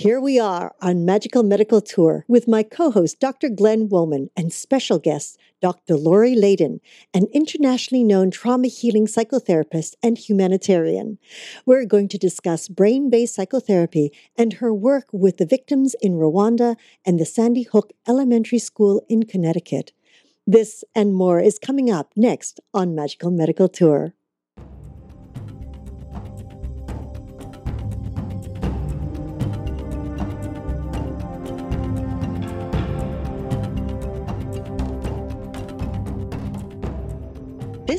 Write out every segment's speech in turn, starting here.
Here we are on Magical Medical Tour with my co host, Dr. Glenn Wollman, and special guest, Dr. Lori Leyden, an internationally known trauma healing psychotherapist and humanitarian. We're going to discuss brain based psychotherapy and her work with the victims in Rwanda and the Sandy Hook Elementary School in Connecticut. This and more is coming up next on Magical Medical Tour.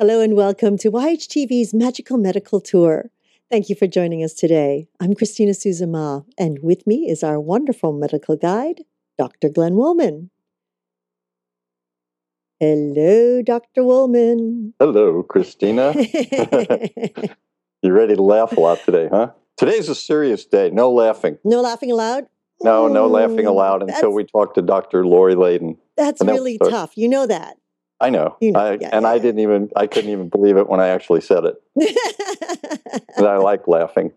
Hello and welcome to YHTV's Magical Medical Tour. Thank you for joining us today. I'm Christina Suzuma, and with me is our wonderful medical guide, Dr. Glenn Wollman. Hello, Dr. Wollman. Hello, Christina. you ready to laugh a lot today, huh? Today's a serious day. No laughing. No laughing aloud? No, no laughing aloud until we talk to Dr. Lori Leyden. That's really tough. You know that. I know. You know, I, yeah, and yeah, I yeah. didn't even, I couldn't even believe it when I actually said it. And I like laughing.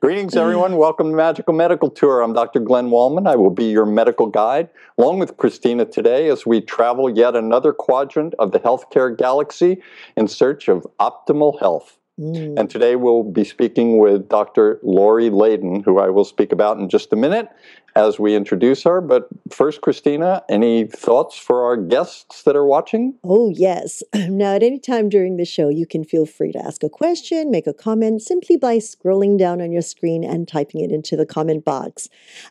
Greetings, everyone. Welcome to Magical Medical Tour. I'm Dr. Glenn Wollman. I will be your medical guide, along with Christina today, as we travel yet another quadrant of the healthcare galaxy in search of optimal health. Mm. And today we'll be speaking with Dr. Lori Leyden, who I will speak about in just a minute as we introduce her. But first, Christina, any thoughts for our guests that are watching? Oh, yes. Now, at any time during the show, you can feel free to ask a question, make a comment simply by scrolling down on your screen and typing it into the comment box.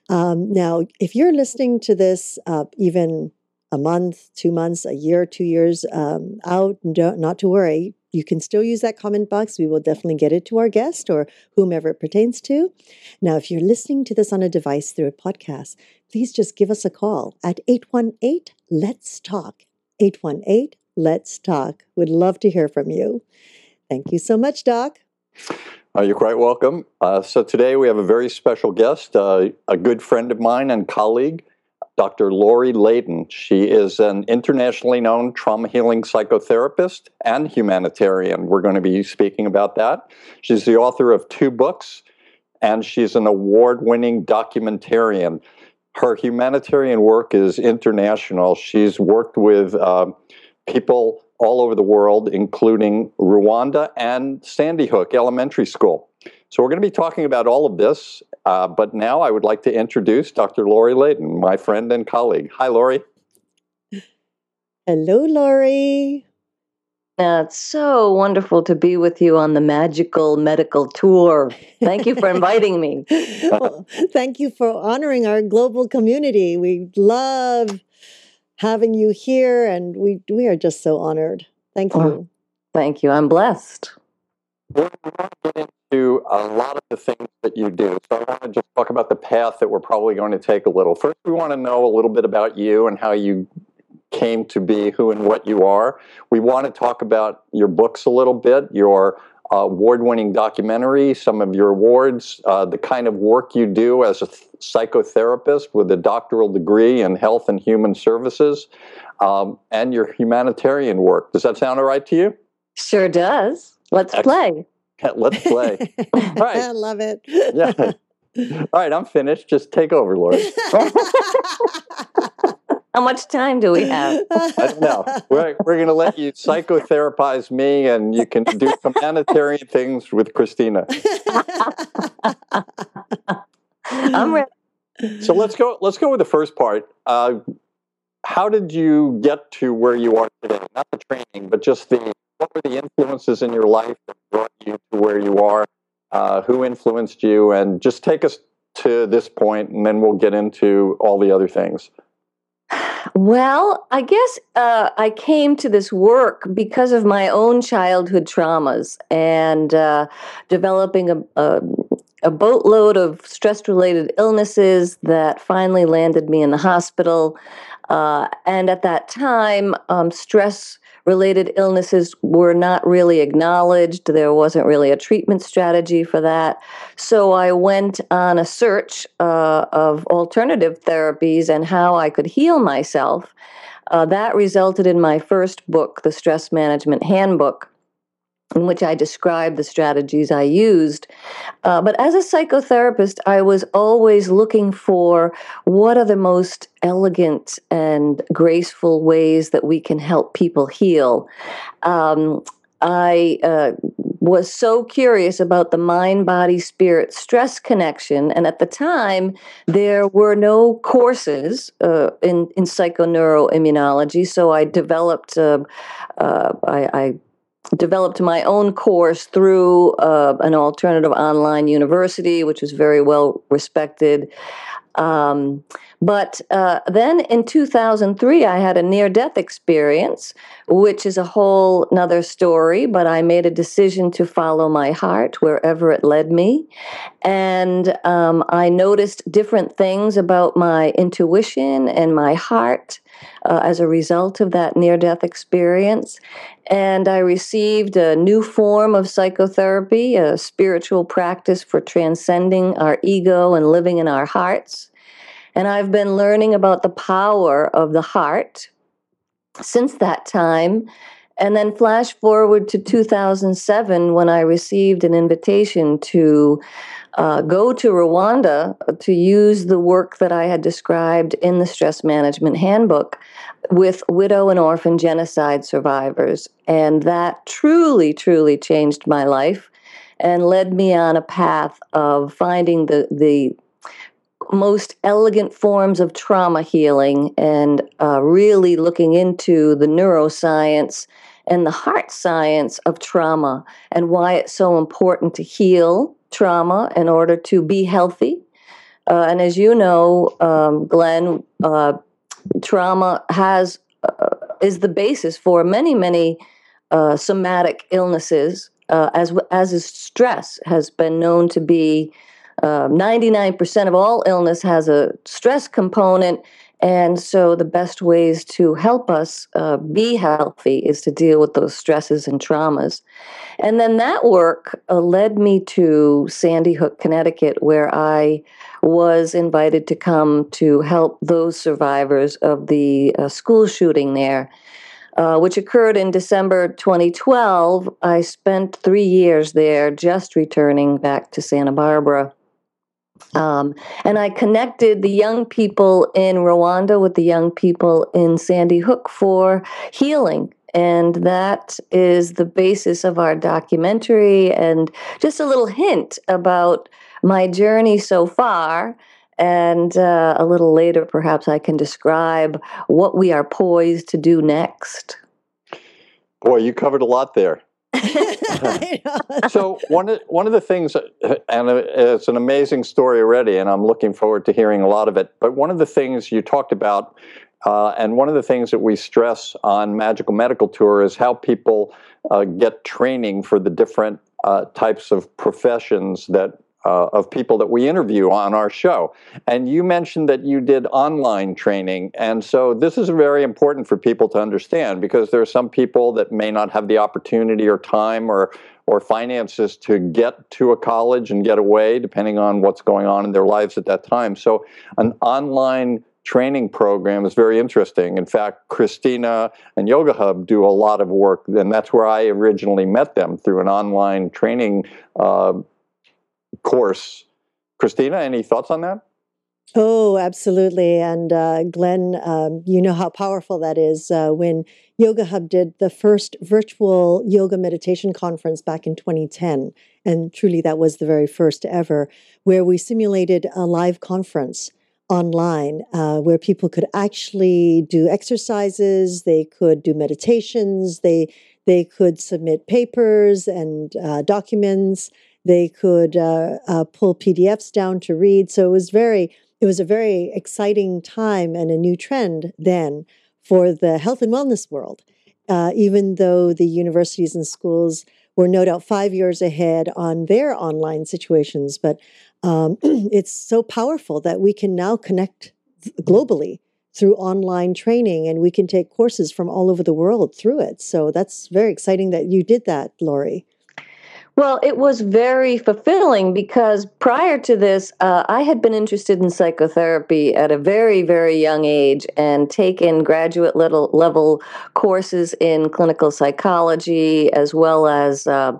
Um, now, if you're listening to this uh, even a month, two months, a year, two years um, out, don't, not to worry. You can still use that comment box. We will definitely get it to our guest or whomever it pertains to. Now, if you're listening to this on a device through a podcast, please just give us a call at 818 Let's Talk. 818 Let's Talk. Would love to hear from you. Thank you so much, Doc. Uh, you're quite welcome. Uh, so today we have a very special guest, uh, a good friend of mine and colleague, Dr. Lori Leyden. She is an internationally known trauma healing psychotherapist and humanitarian. We're going to be speaking about that. She's the author of two books, and she's an award winning documentarian. Her humanitarian work is international. She's worked with um, people all over the world, including Rwanda and Sandy Hook Elementary School. So, we're going to be talking about all of this, uh, but now I would like to introduce Dr. Lori Leyden, my friend and colleague. Hi, Lori. Hello, Lori. Uh, it's so wonderful to be with you on the magical medical tour. Thank you for inviting me. well, thank you for honoring our global community. We love having you here, and we we are just so honored. Thank Oh. you. Thank you. I'm blessed. We're going to get into a lot of the things that you do. So, I want to just talk about the path that we're probably going to take a little. First, we want to know a little bit about you and how you came to be who and what you are. We want to talk about your books a little bit, your uh, award-winning documentary, some of your awards, uh, the kind of work you do as a th- psychotherapist with a doctoral degree in health and human services, um, and your humanitarian work. Does that sound all right to you? Sure does. Let's Excellent. play. Let's play. right. I love it. Yeah. All right, I'm finished. Just take over, Lori. How much time do we have? I don't know. We're, we're going to let you psychotherapize me, and you can do humanitarian things with Christina. I'm ready. So let's go. Let's go with the first part. Uh, how did you get to where you are today? Not the training, but just the what were the influences in your life that brought you to where you are? Uh, who influenced you? And just take us to this point, and then we'll get into all the other things. Well, I guess uh, I came to this work because of my own childhood traumas and uh, developing a, a, a boatload of stress related illnesses that finally landed me in the hospital. Uh, and at that time, um, stress related illnesses were not really acknowledged. There wasn't really a treatment strategy for that. So I went on a search uh, of alternative therapies and how I could heal myself. Uh, that resulted in my first book, The Stress Management Handbook in which I described the strategies I used. Uh, but as a psychotherapist, I was always looking for what are the most elegant and graceful ways that we can help people heal. Um, I uh, was so curious about the mind body spirit stress connection. And at the time, there were no courses uh, in, in psychoneuroimmunology. So I developed, uh, uh I, I developed my own course through uh, an alternative online university, which was very well respected. Um, but uh, then in 2003, I had a near death experience, which is a whole nother story. But I made a decision to follow my heart wherever it led me. And um, I noticed different things about my intuition and my heart uh, as a result of that near death experience. And I received a new form of psychotherapy, a spiritual practice for transcending our ego and living in our hearts. And I've been learning about the power of the heart since that time. And then flash forward to 2007 when I received an invitation to uh, go to Rwanda to use the work that I had described in the Stress Management Handbook with widow and orphan genocide survivors. And that truly, truly changed my life and led me on a path of finding the, the most elegant forms of trauma healing and uh, really looking into the neuroscience and the heart science of trauma and why it's so important to heal trauma in order to be healthy. Uh, and as you know, um, Glenn, uh, trauma has uh, is the basis for many, many uh, somatic illnesses, uh, as as is stress has been known to be 99% um, of all illness has a stress component. And so, the best ways to help us uh, be healthy is to deal with those stresses and traumas. And then that work uh, led me to Sandy Hook, Connecticut, where I was invited to come to help those survivors of the uh, school shooting there. Uh, which occurred in December 2012. I spent three years there just returning back to Santa Barbara. Um, and I connected the young people in Rwanda with the young people in Sandy Hook for healing. And that is the basis of our documentary, and just a little hint about my journey so far. And uh, a little later, perhaps I can describe what we are poised to do next. Boy, you covered a lot there. so one of one of the things, and it's an amazing story already, and I'm looking forward to hearing a lot of it. But one of the things you talked about, uh, and one of the things that we stress on Magical Medical Tour is how people uh, get training for the different uh, types of professions that uh, of people that we interview on our show. And you mentioned that you did online training. And so this is very important for people to understand because there are some people that may not have the opportunity or time or or finances to get to a college and get away depending on what's going on in their lives at that time. So an online training program is very interesting. In fact, Christina and Yoga Hub do a lot of work, and that's where I originally met them through an online training uh, course. Christina, any thoughts on that? Oh, absolutely. And uh, Glenn, um, you know how powerful that is. Uh, when Yoga Hub did the first virtual yoga meditation conference back in 2010, and truly that was the very first ever, where we simulated a live conference online uh, where people could actually do exercises, they could do meditations, they they could submit papers and uh, documents they could uh, uh, pull PDFs down to read. So it was very, it was a very exciting time and a new trend then for the health and wellness world. Uh, even though the universities and schools we're no doubt five years ahead on their online situations, but um, it's so powerful that we can now connect globally through online training and we can take courses from all over the world through it. So that's very exciting that you did that, Lori. Well, it was very fulfilling because prior to this, uh, I had been interested in psychotherapy at a very, very young age and taken graduate level, level courses in clinical psychology as well as uh,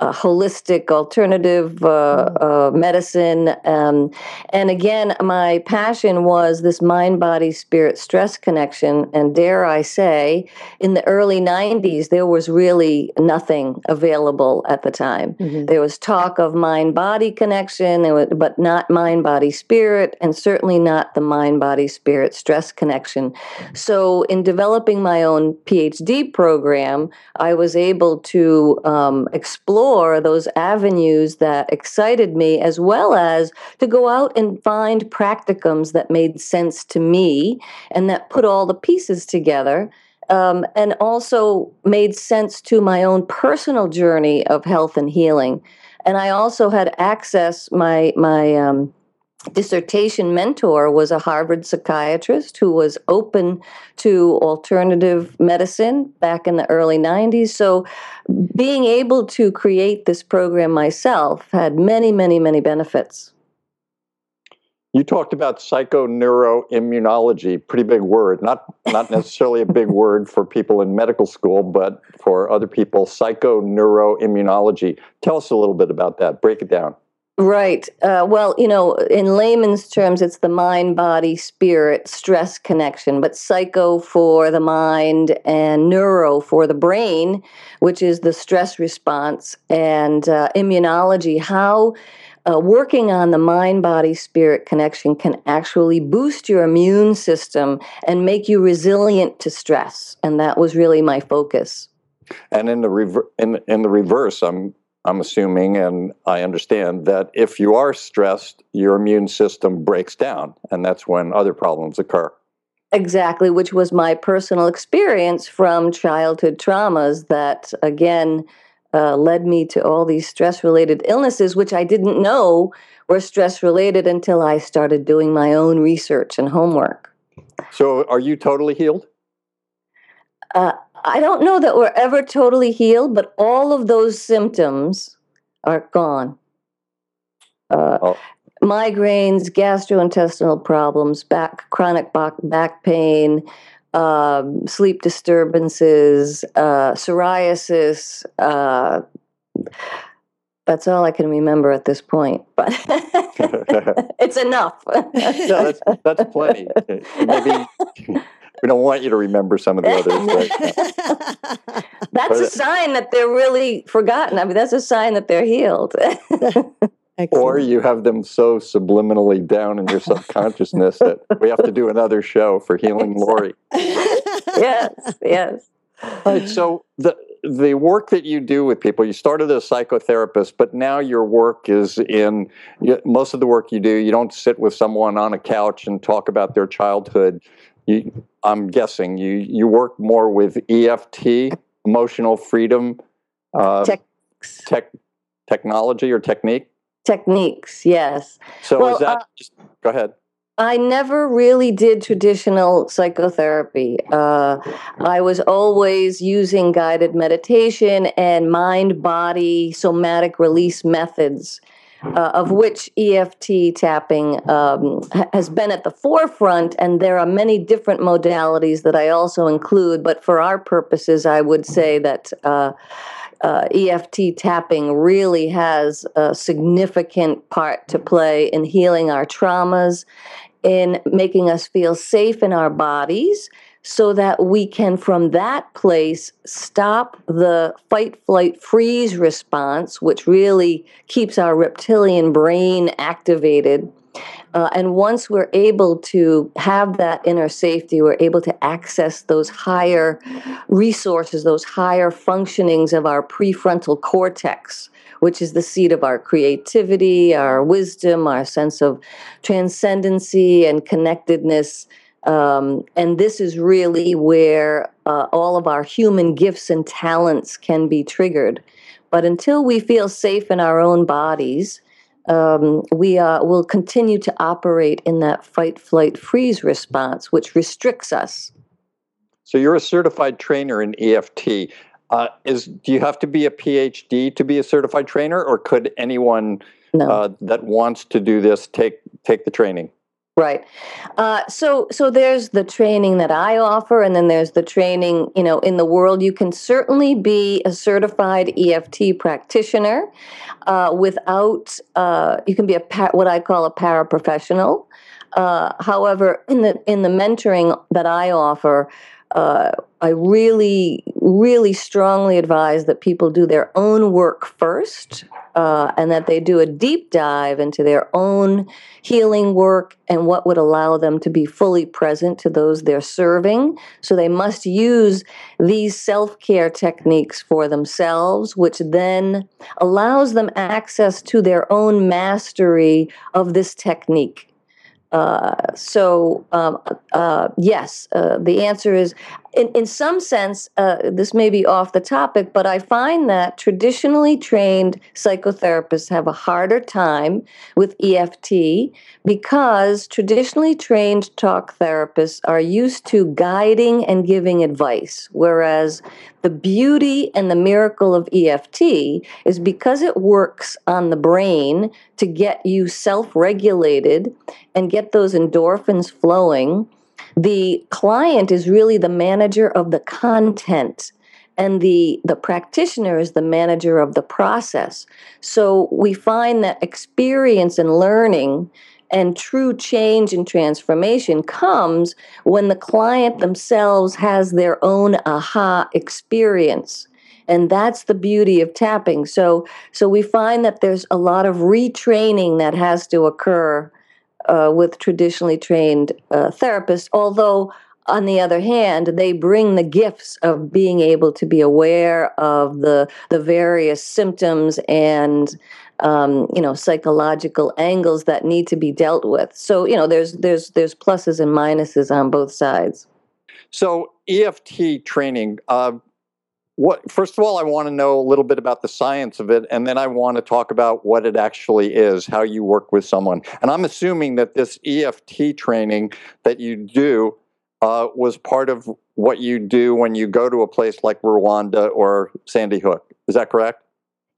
uh, holistic alternative uh, mm. uh, medicine. Um, and again, my passion was this mind body spirit stress connection. And dare I say, in the early 90s, there was really nothing available at the time time. Mm-hmm. There was talk of mind body connection, was, but not mind body spirit, and certainly not the mind body spirit stress connection. So, in developing my own PhD program, I was able to um, explore those avenues that excited me, as well as to go out and find practicums that made sense to me and that put all the pieces together um, and also made sense to my own personal journey of health and healing. And I also had access. My my um, dissertation mentor was a Harvard psychiatrist who was open to alternative medicine back in the early 90s. So, being able to create this program myself had many, many, many benefits. You talked about psychoneuroimmunology, pretty big word. Not not necessarily a big word for people in medical school, but for other people, psychoneuroimmunology. Tell us a little bit about that. Break it down. Right. Uh, well, you know, in layman's terms, it's the mind, body, spirit, stress connection, but psycho for the mind and neuro for the brain, which is the stress response, and uh, immunology, how uh, working on the mind body spirit connection can actually boost your immune system and make you resilient to stress. And that was really my focus. And in the rever- in, in the reverse, I'm I'm assuming and I understand that if you are stressed, your immune system breaks down, and that's when other problems occur. Exactly, which was my personal experience from childhood traumas that, again, uh, led me to all these stress related illnesses, which I didn't know were stress related until I started doing my own research and homework. So, are you totally healed? Uh, I don't know that we're ever totally healed, but all of those symptoms are gone. Uh, oh. Migraines, gastrointestinal problems, back chronic back, back pain, um, sleep disturbances, uh, psoriasis. Uh, that's all I can remember at this point, but it's enough. no, that's that's plenty. Maybe we don't want you to remember some of the others. Right that's a sign that they're really forgotten. I mean, that's a sign that they're healed. Excellent. Or you have them so subliminally down in your subconsciousness that we have to do another show for healing Lori. yes, yes. All right, so the the work that you do with people, you started as a psychotherapist, but now your work is in most of the work you do. You don't sit with someone on a couch and talk about their childhood. You, I'm guessing you you work more with EFT, emotional freedom, uh, tech, technology or technique techniques, yes. So well, is that uh, just go ahead? I never really did traditional psychotherapy. Uh, I was always using guided meditation and mind body somatic release methods, uh, of which EFT tapping um, has been at the forefront. And there are many different modalities that I also include. But for our purposes, I would say that. Uh, uh, EFT tapping really has a significant part to play in healing our traumas, in making us feel safe in our bodies, so that we can, from that place, stop the fight, flight, freeze response, which really keeps our reptilian brain activated uh, and once we're able to have that inner safety, we're able to access those higher resources, those higher functionings of our prefrontal cortex, which is the seat of our creativity, our wisdom, our sense of transcendency and connectedness. Um, and this is really where uh, all of our human gifts and talents can be triggered But until we feel safe in our own bodies, um, we uh, will continue to operate in that fight, flight, freeze response, which restricts us. So you're a certified trainer in EFT. Uh, is do you have to be a PhD to be a certified trainer, or could anyone no. uh, that wants to do this take take the training? Right. Uh, so so there's the training that I offer, and then there's the training you know in the world. You can certainly be a certified EFT practitioner uh, without. Uh, you can be a par- what I call a paraprofessional. Uh, however, in the in the mentoring that I offer, uh, I really, really strongly advise that people do their own work first uh, and that they do a deep dive into their own healing work and what would allow them to be fully present to those they're serving. So they must use these self care techniques for themselves, which then allows them access to their own mastery of this technique. Uh, so um, uh, yes, uh, the answer is in, in some sense, uh, this may be off the topic, but I find that traditionally trained psychotherapists have a harder time with EFT because traditionally trained talk therapists are used to guiding and giving advice, whereas the beauty and the miracle of EFT is because it works on the brain to get you self regulated and get those endorphins flowing the client is really the manager of the content and the the practitioner is the manager of the process. So we find that experience and learning and true change and transformation comes when the client themselves has their own aha experience. And that's the beauty of tapping. So so we find that there's a lot of retraining that has to occur uh, with traditionally trained uh, therapists, although on the other hand, they bring the gifts of being able to be aware of the the various symptoms and um, you know psychological angles that need to be dealt with. So you know, there's there's there's pluses and minuses on both sides. So EFT training. Uh, what first of all i want to know a little bit about the science of it and then i want to talk about what it actually is how you work with someone. And i'm assuming that this eft training that you do uh, was part of what you do when you go to a place like rwanda or sandy hook. Is that correct?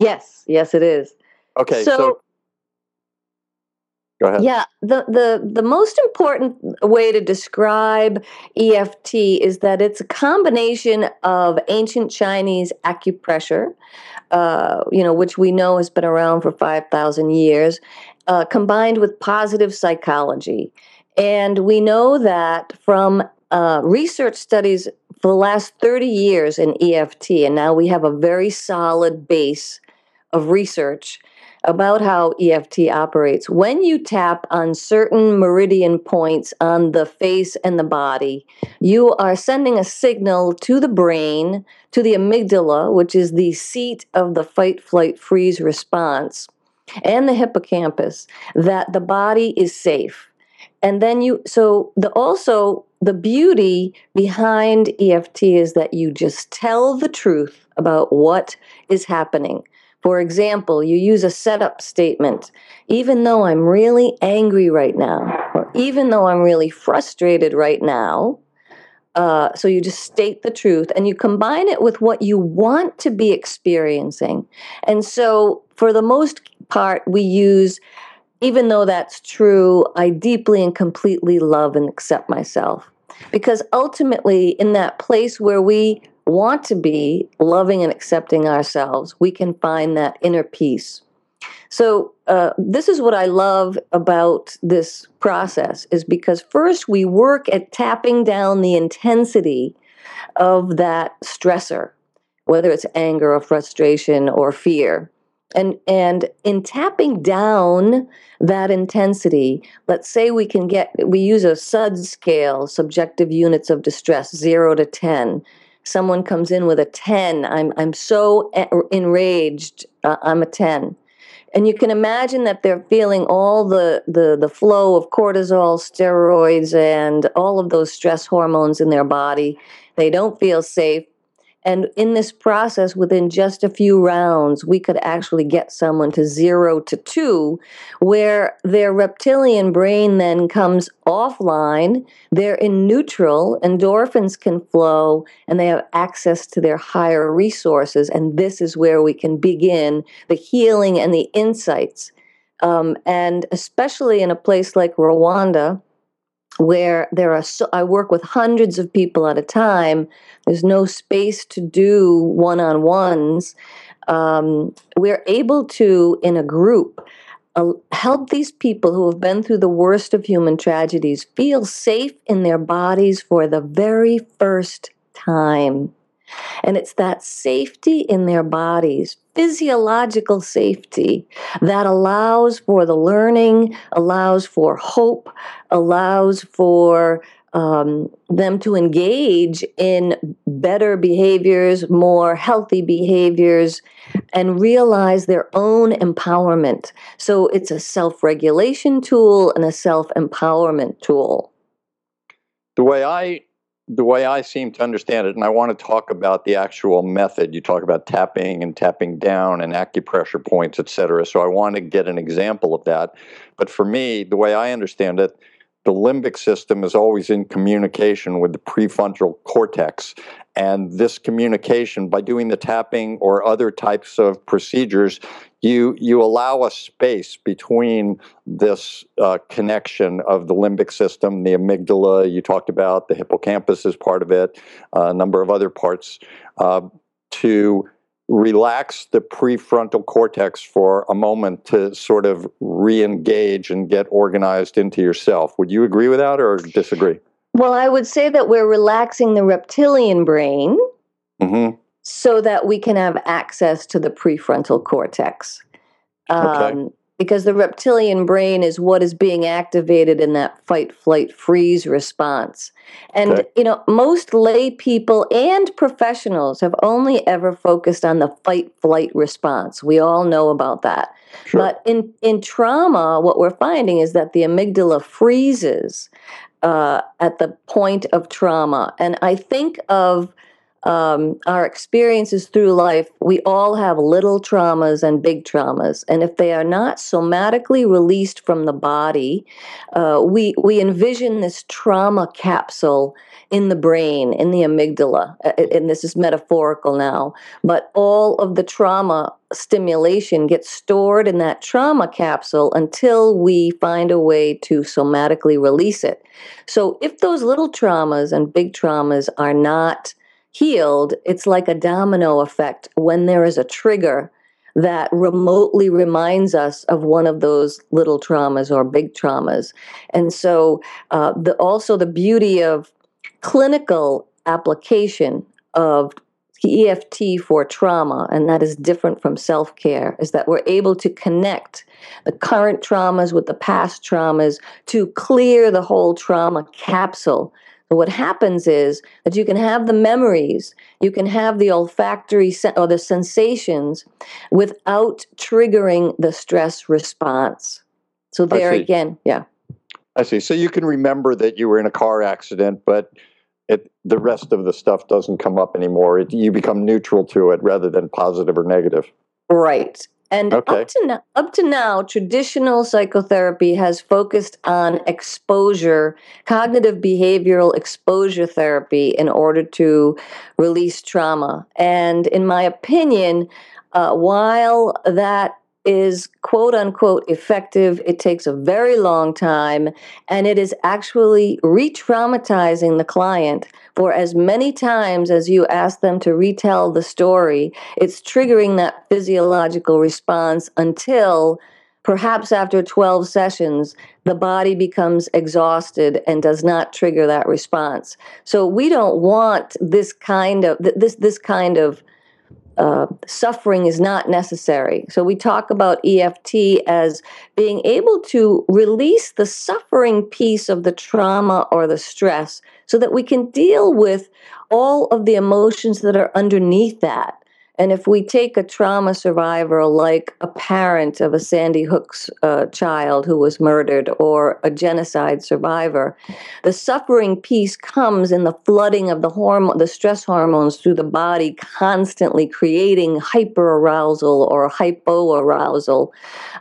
Yes yes it is. Okay so, so Go ahead. Yeah, the, the, the most important way to describe EFT is that it's a combination of ancient Chinese acupressure, uh, you know, which we know has been around for 5,000 years, uh, combined with positive psychology. And we know that from uh, research studies for the last 30 years in EFT, and now we have a very solid base of research about how EFT operates. When you tap on certain meridian points on the face and the body, you are sending a signal to the brain, to the amygdala, which is the seat of the fight, flight, freeze response, and the hippocampus, that the body is safe. And then you, so the also the beauty behind EFT is that you just tell the truth about what is happening. For example, you use a setup statement. Even though I'm really angry right now, or even though I'm really frustrated right now, uh, so you just state the truth and you combine it with what you want to be experiencing. And so, for the most part, we use, even though that's true, I deeply and completely love and accept myself. Because ultimately, in that place where we want to be loving and accepting ourselves, we can find that inner peace. So uh, this is what I love about this process is because first we work at tapping down the intensity of that stressor, whether it's anger or frustration or fear. And, and in tapping down that intensity, let's say we can get, we use a SUD scale, subjective units of distress, zero to 10 someone comes in with a 10 i'm i'm so enraged uh, i'm a 10 and you can imagine that they're feeling all the, the the flow of cortisol steroids and all of those stress hormones in their body. They don't feel safe And in this process, within just a few rounds, we could actually get someone to zero to two, where their reptilian brain then comes offline. They're in neutral, endorphins can flow, and they have access to their higher resources. And this is where we can begin the healing and the insights. Um, and especially in a place like Rwanda, where there are so, I work with hundreds of people at a time. There's no space to do one-on-ones. Um, we're able to, in a group, uh, help these people who have been through the worst of human tragedies feel safe in their bodies for the very first time. And it's that safety in their bodies, physiological safety, that allows for the learning, allows for hope, allows for um, them to engage in better behaviors, more healthy behaviors, and realize their own empowerment. So it's a self regulation tool and a self empowerment tool. The way I the way I seem to understand it, and I want to talk about the actual method. You talk about tapping and tapping down and acupressure points, et cetera. So I want to get an example of that. But for me, the way I understand it, the limbic system is always in communication with the prefrontal cortex. And this communication, by doing the tapping or other types of procedures, you you allow a space between this uh, connection of the limbic system, the amygdala you talked about, the hippocampus is part of it, uh, a number of other parts, uh, to relax the prefrontal cortex for a moment to sort of re-engage and get organized into yourself. Would you agree with that or disagree? Well, I would say that we're relaxing the reptilian brain. Mm-hmm so that we can have access to the prefrontal cortex. Um, okay. Because the reptilian brain is what is being activated in that fight, flight, freeze response. And, okay. you know, most lay people and professionals have only ever focused on the fight, flight response. We all know about that. Sure. But in, in trauma, what we're finding is that the amygdala freezes uh, at the point of trauma. And I think of um, our experiences through life, we all have little traumas and big traumas, and if they are not somatically released from the body, uh, we we envision this trauma capsule in the brain, in the amygdala, and this is metaphorical now. But all of the trauma stimulation gets stored in that trauma capsule until we find a way to somatically release it. So, if those little traumas and big traumas are not healed, it's like a domino effect when there is a trigger that remotely reminds us of one of those little traumas or big traumas. And so, uh, the, also the beauty of clinical application of EFT for trauma, and that is different from self care, is that we're able to connect the current traumas with the past traumas to clear the whole trauma capsule what happens is that you can have the memories, you can have the olfactory or the sensations without triggering the stress response. So there again, yeah. I see. So you can remember that you were in a car accident, but it, the rest of the stuff doesn't come up anymore. It, you become neutral to it rather than positive or negative. Right. And okay. up to now, up to now, traditional psychotherapy has focused on exposure, cognitive behavioral exposure therapy, in order to release trauma. And in my opinion, uh, while that is quote unquote effective. It takes a very long time and it is actually re traumatizing the client for as many times as you ask them to retell the story. It's triggering that physiological response until perhaps after 12 sessions the body becomes exhausted and does not trigger that response so we don't want this kind of this this kind of uh, suffering is not necessary. So we talk about EFT as being able to release the suffering piece of the trauma or the stress so that we can deal with all of the emotions that are underneath that. And if we take a trauma survivor like a parent of a Sandy Hook's uh, child who was murdered or a genocide survivor, the suffering piece comes in the flooding of the hormone, the stress hormones through the body, constantly creating hyperarousal or hypoarousal.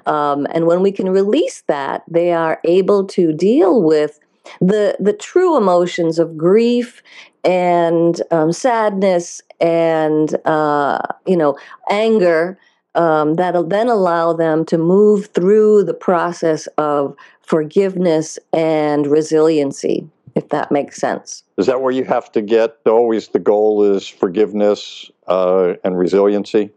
Um, and when we can release that, they are able to deal with the the true emotions of grief and um, sadness and uh, you know anger um, that'll then allow them to move through the process of forgiveness and resiliency if that makes sense. Is that where you have to get always the goal is forgiveness uh, and resiliency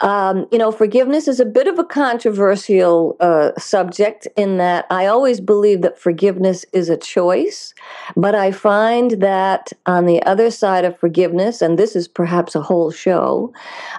um, you know, forgiveness is a bit of a controversial uh, subject in that I always believe that forgiveness is a choice, but I find that on the other side of forgiveness, and this is perhaps a whole show,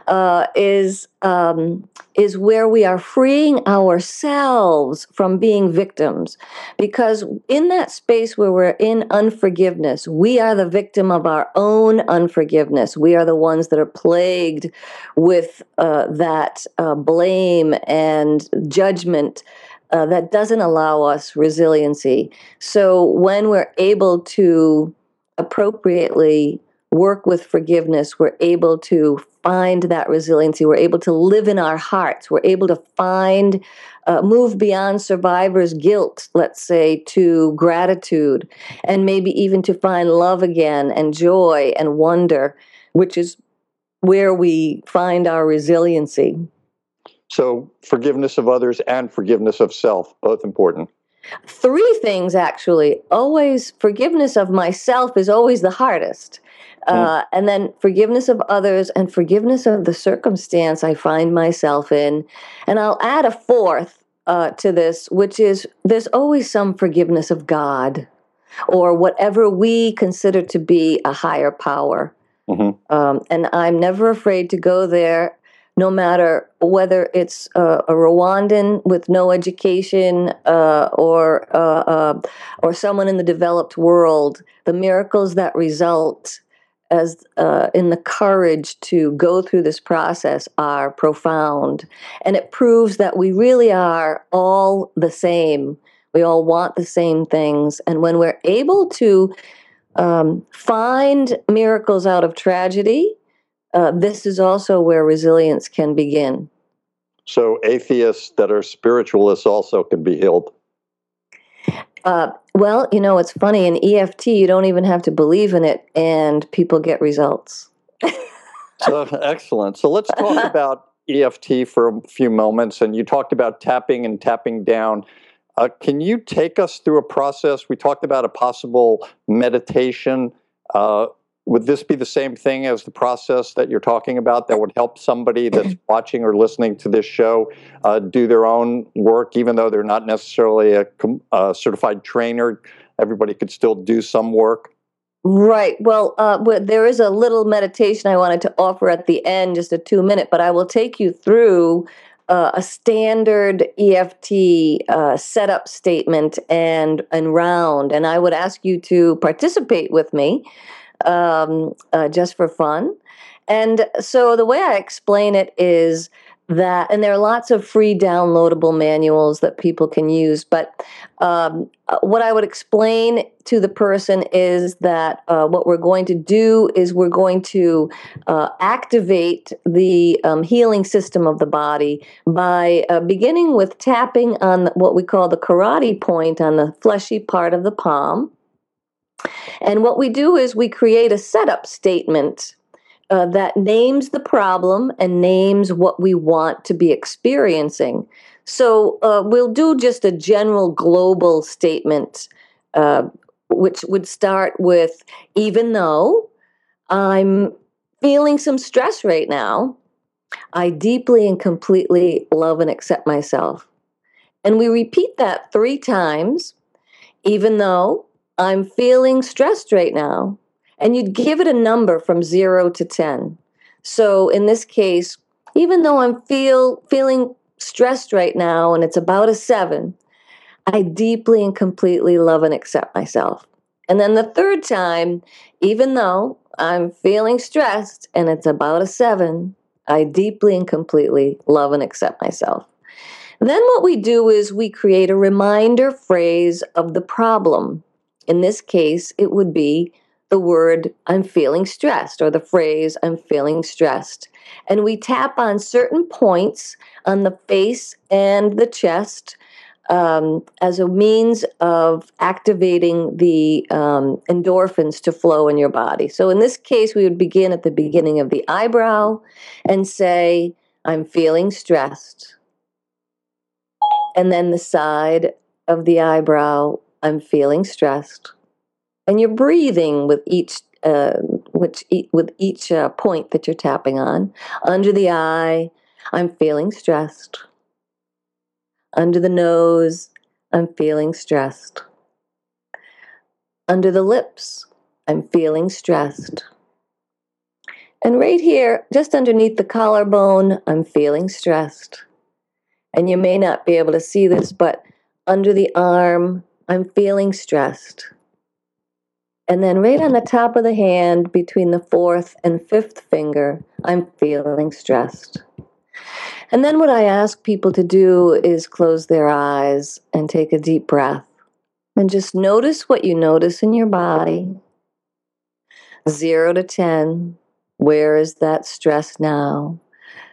uh, is um, is where we are freeing ourselves from being victims. Because in that space where we're in unforgiveness, we are the victim of our own unforgiveness. We are the ones that are plagued with uh, that uh, blame and judgment. Uh, that doesn't allow us resiliency. So, when we're able to appropriately work with forgiveness, we're able to find that resiliency. We're able to live in our hearts. We're able to find, uh, move beyond survivor's guilt, let's say, to gratitude, and maybe even to find love again and joy and wonder, which is where we find our resiliency. So, forgiveness of others and forgiveness of self, both important. Three things actually. Always, forgiveness of myself is always the hardest. Uh, and then forgiveness of others and forgiveness of the circumstance I find myself in. And I'll add a fourth uh, to this, which is there's always some forgiveness of God or whatever we consider to be a higher power. Mm-hmm. Um, and I'm never afraid to go there, no matter whether it's uh, a Rwandan with no education uh, or uh, uh, or someone in the developed world. The miracles that result as uh, in the courage to go through this process are profound. And it proves that we really are all the same. We all want the same things. And when we're able to um, find miracles out of tragedy uh, this is also where resilience can begin. So atheists that are spiritualists also can be healed. Uh, well, you know, it's funny. In EFT, you don't even have to believe in it, and people get results. so, excellent. So let's talk about EFT for a few moments. And you talked about tapping and tapping down. Uh, can you take us through a process? We talked about a possible meditation. Uh, would this be the same thing as the process that you're talking about that would help somebody that's watching or listening to this show uh, do their own work, even though they're not necessarily a, a, certified trainer? Everybody could still do some work. Right. Well, uh, there is a little meditation I wanted to offer at the end, just a two minute, but I will take you through uh, a standard EFT uh, setup statement and and round, and I would ask you to participate with me um, uh, just for fun. And so the way I explain it is that, and there are lots of free downloadable manuals that people can use, but um, uh, what I would explain to the person is that uh, what we're going to do is we're going to uh, activate the um, healing system of the body by uh, beginning with tapping on what we call the karate point on the fleshy part of the palm. And what we do is we create a setup statement uh, that names the problem and names what we want to be experiencing. So uh, we'll do just a general global statement, uh, which would start with even though I'm feeling some stress right now, I deeply and completely love and accept myself. And we repeat that three times, even though I'm feeling stressed right now. And you'd give it a number from zero to 10. So in this case, even though I'm feel, feeling stressed right now and it's about a seven, I deeply and completely love and accept myself. And then the third time, even though I'm feeling stressed and it's about a seven, I deeply and completely love and accept myself. Then what we do is we create a reminder phrase of the problem. In this case, it would be the word I'm feeling stressed or the phrase I'm feeling stressed. And we tap on certain points on the face and the chest um, as a means of activating the um, endorphins to flow in your body. So in this case, we would begin at the beginning of the eyebrow and say, I'm feeling stressed. And then the side of the eyebrow, I'm feeling stressed. And you're breathing with each uh, which with each uh, point that you're tapping on. Under the eye, I'm feeling stressed. Under the nose, I'm feeling stressed. Under the lips, I'm feeling stressed. And right here, just underneath the collarbone, I'm feeling stressed. And you may not be able to see this, but under the arm, I'm feeling stressed. And then right on the top of the hand, between the fourth and fifth finger, I'm feeling stressed. And then what I ask people to do is close their eyes and take a deep breath and just notice what you notice in your body. Zero to 10, where is that stress now?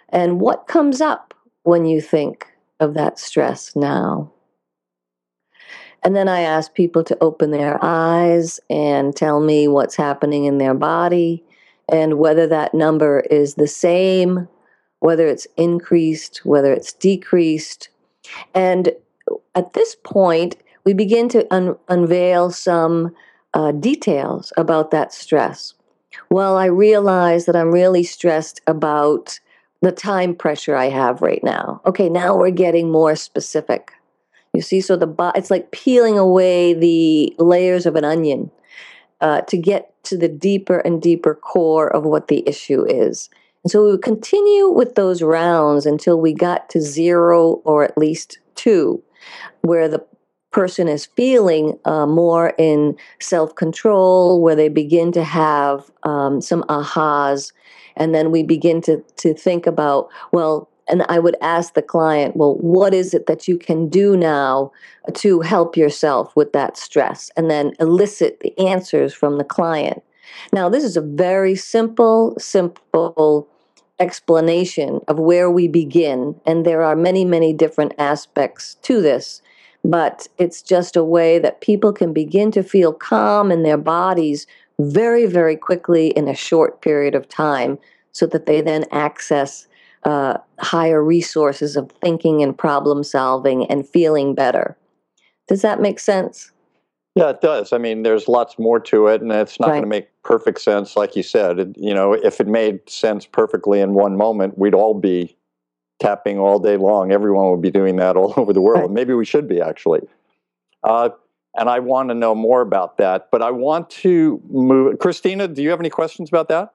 And what comes up when you think of that stress now? And then I ask people to open their eyes and tell me what's happening in their body and whether that number is the same whether it's increased, whether it's decreased. And at this point, we begin to un- unveil some uh, details about that stress. Well, I realize that I'm really stressed about the time pressure I have right now. Okay, now we're getting more specific. You see, so the it's like peeling away the layers of an onion uh, to get to the deeper and deeper core of what the issue is. And so we would continue with those rounds until we got to zero or at least two, where the person is feeling uh, more in self control, where they begin to have um, some ahas. And then we begin to, to think about, well, and I would ask the client, well, what is it that you can do now to help yourself with that stress? And then elicit the answers from the client. Now, this is a very simple, simple explanation of where we begin. And there are many, many different aspects to this. But it's just a way that people can begin to feel calm in their bodies very, very quickly in a short period of time so that they then access uh, higher resources of thinking and problem solving and feeling better. Does that make sense? Yeah, it does. I mean, there's lots more to it, and it's not right. going to make perfect sense, like you said. It, you know, if it made sense perfectly in one moment, we'd all be tapping all day long. Everyone would be doing that all over the world. Right. Maybe we should be actually. Uh, and I want to know more about that. But I want to move. Christina, do you have any questions about that?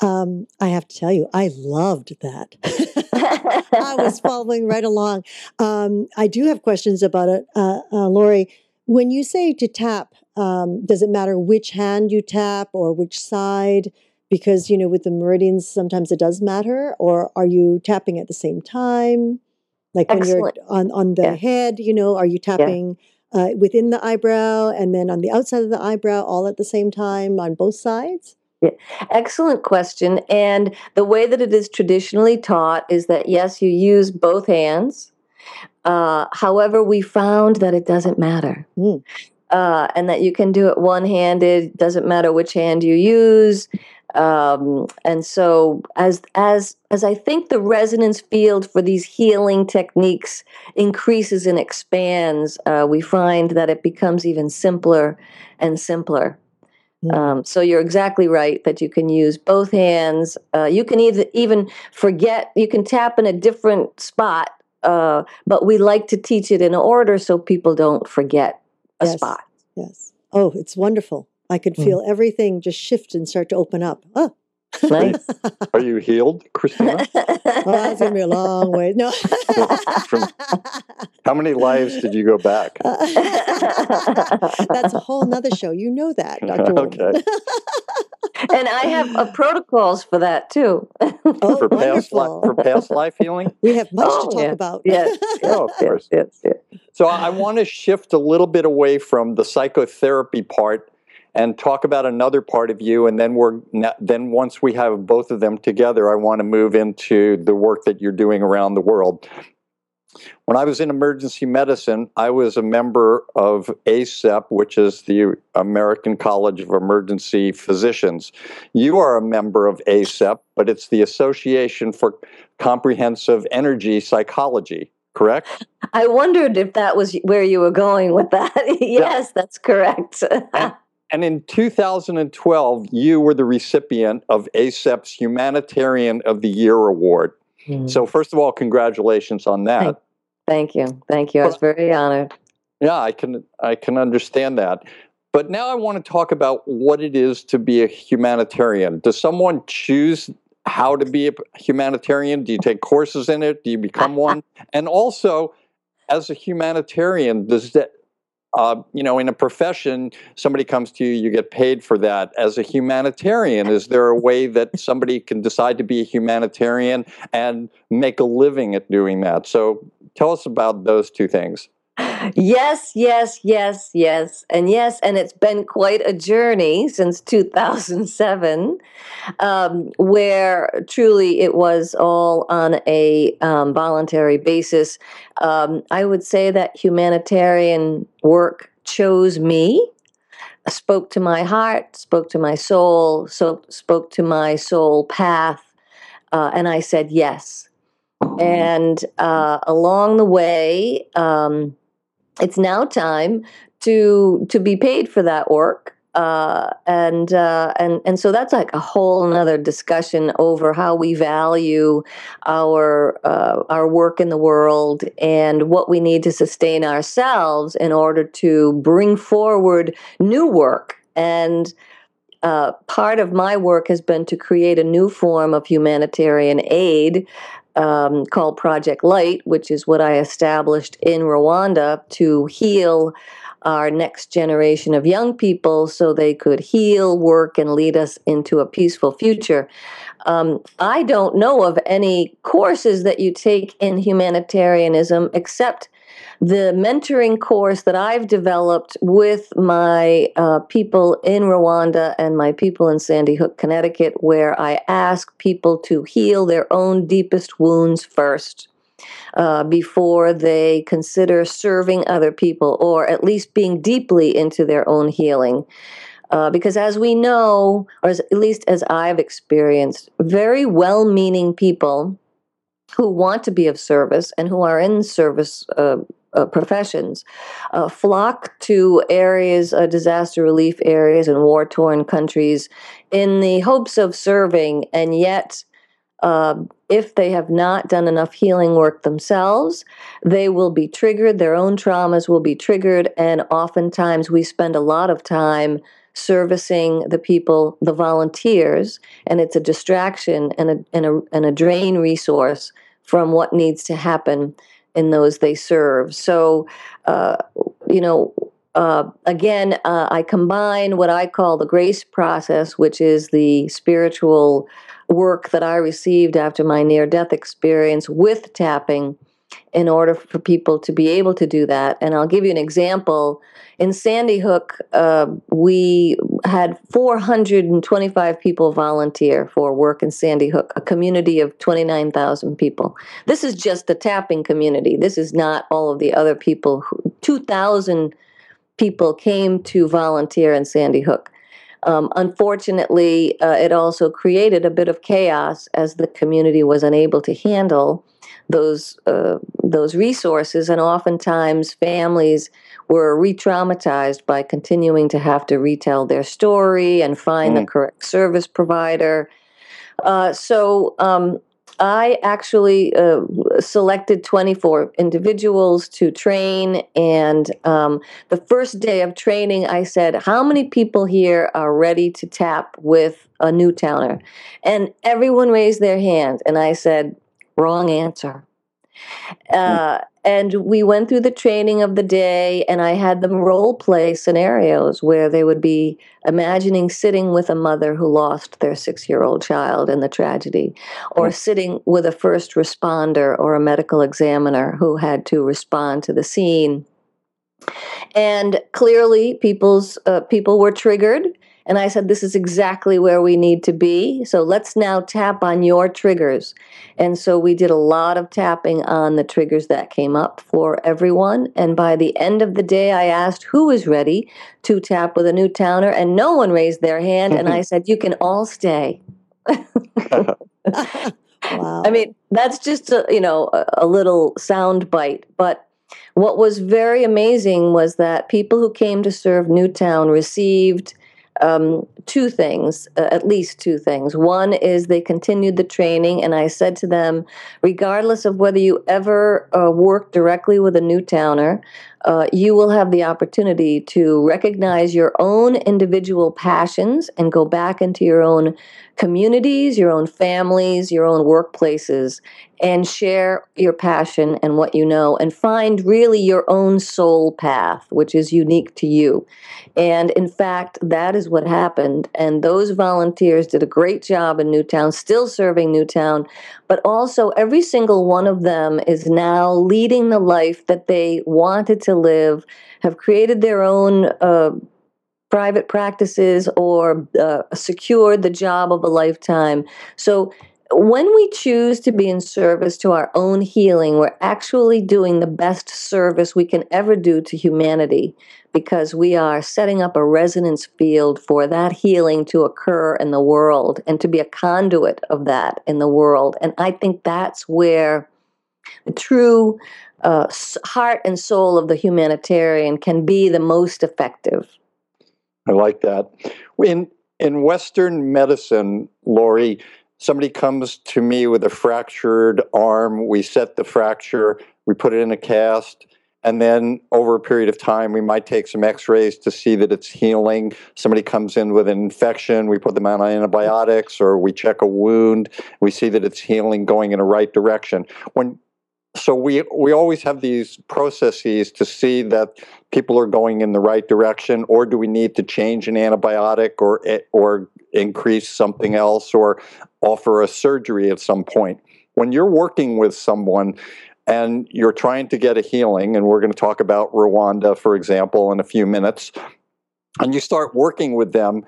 Um, I have to tell you, I loved that. I was following right along. Um, I do have questions about it, uh, uh, Lori when you say to tap, um, does it matter which hand you tap or which side? Because, you know, with the meridians, sometimes it does matter. Or are you tapping at the same time? Like Excellent. when you're on, on the yeah. head, you know, are you tapping yeah. uh, within the eyebrow and then on the outside of the eyebrow all at the same time on both sides? Yeah. Excellent question. And the way that it is traditionally taught is that yes, you use both hands uh, however, we found that it doesn't matter. Mm. Uh, and that you can do it one handed, doesn't matter which hand you use. Um, and so as as as I think the resonance field for these healing techniques increases and expands, uh, we find that it becomes even simpler and simpler. Mm. Um, so you're exactly right that you can use both hands. Uh, you can either even forget. You can tap in a different spot uh, but we like to teach it in order so people don't forget a yes, spot. Yes. Oh, it's wonderful. I could mm. feel everything just shift and start to open up. Oh. Nice. Are you healed, Christina? oh, it's gonna be a long way. No. From, how many lives did you go back? That's a whole nother show. You know that, Dr. okay. and I have uh, protocols for that too. Oh, for past li- for past life healing. We have much Oh, to talk yeah. about. Yes. Oh, of course. yes, yes. So I want to shift a little bit away from the psychotherapy part and talk about another part of you, and then we're then once we have both of them together, I want to move into the work that you're doing around the world. When I was in emergency medicine, I was a member of ACEP, which is the American College of Emergency Physicians. You are a member of ACEP, but it's the Association for Comprehensive Energy Psychology, correct? I wondered if that was where you were going with that. yes, that's correct. And in 2012, you were the recipient of ACEP's Humanitarian of the Year Award. Mm-hmm. So, first of all, congratulations on that. Thank you. Thank you. I was very honored. Yeah, I can I can understand that. But now I want to talk about what it is to be a humanitarian. Does someone choose how to be a humanitarian? Do you take courses in it? Do you become one? And also, as a humanitarian, does that uh, you know, in a profession, somebody comes to you, you get paid for that. As a humanitarian, is there a way that somebody can decide to be a humanitarian and make a living at doing that? So tell us about those two things. Yes, yes, yes, yes. And yes, and it's been quite a journey since 2007, um, where truly it was all on a um, voluntary basis. Um, I would say that humanitarian work chose me, spoke to my heart, spoke to my soul, so spoke to my soul path, uh, and I said yes. And uh, along the way, um, it's now time to to be paid for that work uh, and uh, and and so that's like a whole another discussion over how we value our uh, our work in the world and what we need to sustain ourselves in order to bring forward new work. And uh, part of my work has been to create a new form of humanitarian aid um, called Project Light, which is what I established in Rwanda to heal our next generation of young people so they could heal, work, and lead us into a peaceful future. Um, I don't know of any courses that you take in humanitarianism except the mentoring course that I've developed with my uh, people in Rwanda and my people in Sandy Hook, Connecticut, where I ask people to heal their own deepest wounds first. Uh, before they consider serving other people or at least being deeply into their own healing. Uh, because as we know, or as, at least as I've experienced, very well meaning people who want to be of service and who are in service uh, uh, professions uh, flock to areas, uh, disaster relief areas, and war torn countries in the hopes of serving, and yet. Uh, if they have not done enough healing work themselves, they will be triggered, their own traumas will be triggered, and oftentimes we spend a lot of time servicing the people, the volunteers, and it's a distraction and a, and a, and a drain resource from what needs to happen in those they serve. So, uh, you know, uh, again, uh, I combine what I call the grace process, which is the spiritual work that I received after my near death experience with tapping in order for people to be able to do that. And I'll give you an example. In Sandy Hook, uh, we had 425 people volunteer for work in Sandy Hook, a community of 29,000 people. This is just the tapping community. This is not all of the other people. 2,000 people came to volunteer in Sandy Hook. Um, unfortunately, uh, it also created a bit of chaos as the community was unable to handle those uh, those resources, and oftentimes families were re-traumatized by continuing to have to retell their story and find Mm. the correct service provider. Uh, so um, I actually uh, selected 24 individuals to train. And um, the first day of training, I said, How many people here are ready to tap with a Newtowner? And everyone raised their hand. And I said, Wrong answer. Uh, and we went through the training of the day, and I had them role play scenarios where they would be imagining sitting with a mother who lost their six year old child in the tragedy, or sitting with a first responder or a medical examiner who had to respond to the scene. And clearly, people's uh, people were triggered and I said, This is exactly where we need to be. So let's now tap on your triggers. And so we did a lot of tapping on the triggers that came up for everyone. And by the end of the day, I asked who was ready to tap with a Newtowner, and no one raised their hand. and I said, You can all stay. wow. I mean, that's just a, you know a, a little sound bite, but what was very amazing was that people who came to serve Newtown received um, two things, uh, at least two things. One is they continued the training, and I said to them, regardless of whether you ever uh, work directly with a Newtowner, uh, you will have the opportunity to recognize your own individual passions and go back into your own communities, your own families, your own workplaces, and share your passion and what you know and find really your own soul path, which is unique to you. And in fact, that is what happened. And those volunteers did a great job in Newtown, still serving Newtown, but also every single one of them is now leading the life that they wanted to live, have created their own. Uh, private practices or uh, secured the job of a lifetime. So when we choose to be in service to our own healing, we're actually doing the best service we can ever do to humanity because we are setting up a resonance field for that healing to occur in the world and to be a conduit of that in the world. And I think that's where the true uh, heart and soul of the humanitarian can be the most effective. I like that. In in Western medicine, Lori, somebody comes to me with a fractured arm. We set the fracture, we put it in a cast, and then over a period of time, we might take some X-rays to see that it's healing. Somebody comes in with an infection, we put them on antibiotics, or we check a wound. We see that it's healing, going in a right direction. When so we we always have these processes to see that people are going in the right direction or do we need to change an antibiotic or eh, or increase something else or offer a surgery at some point? When you're working with someone and you're trying to get a healing and we're going to talk about Rwanda for example in a few minutes and you start working with them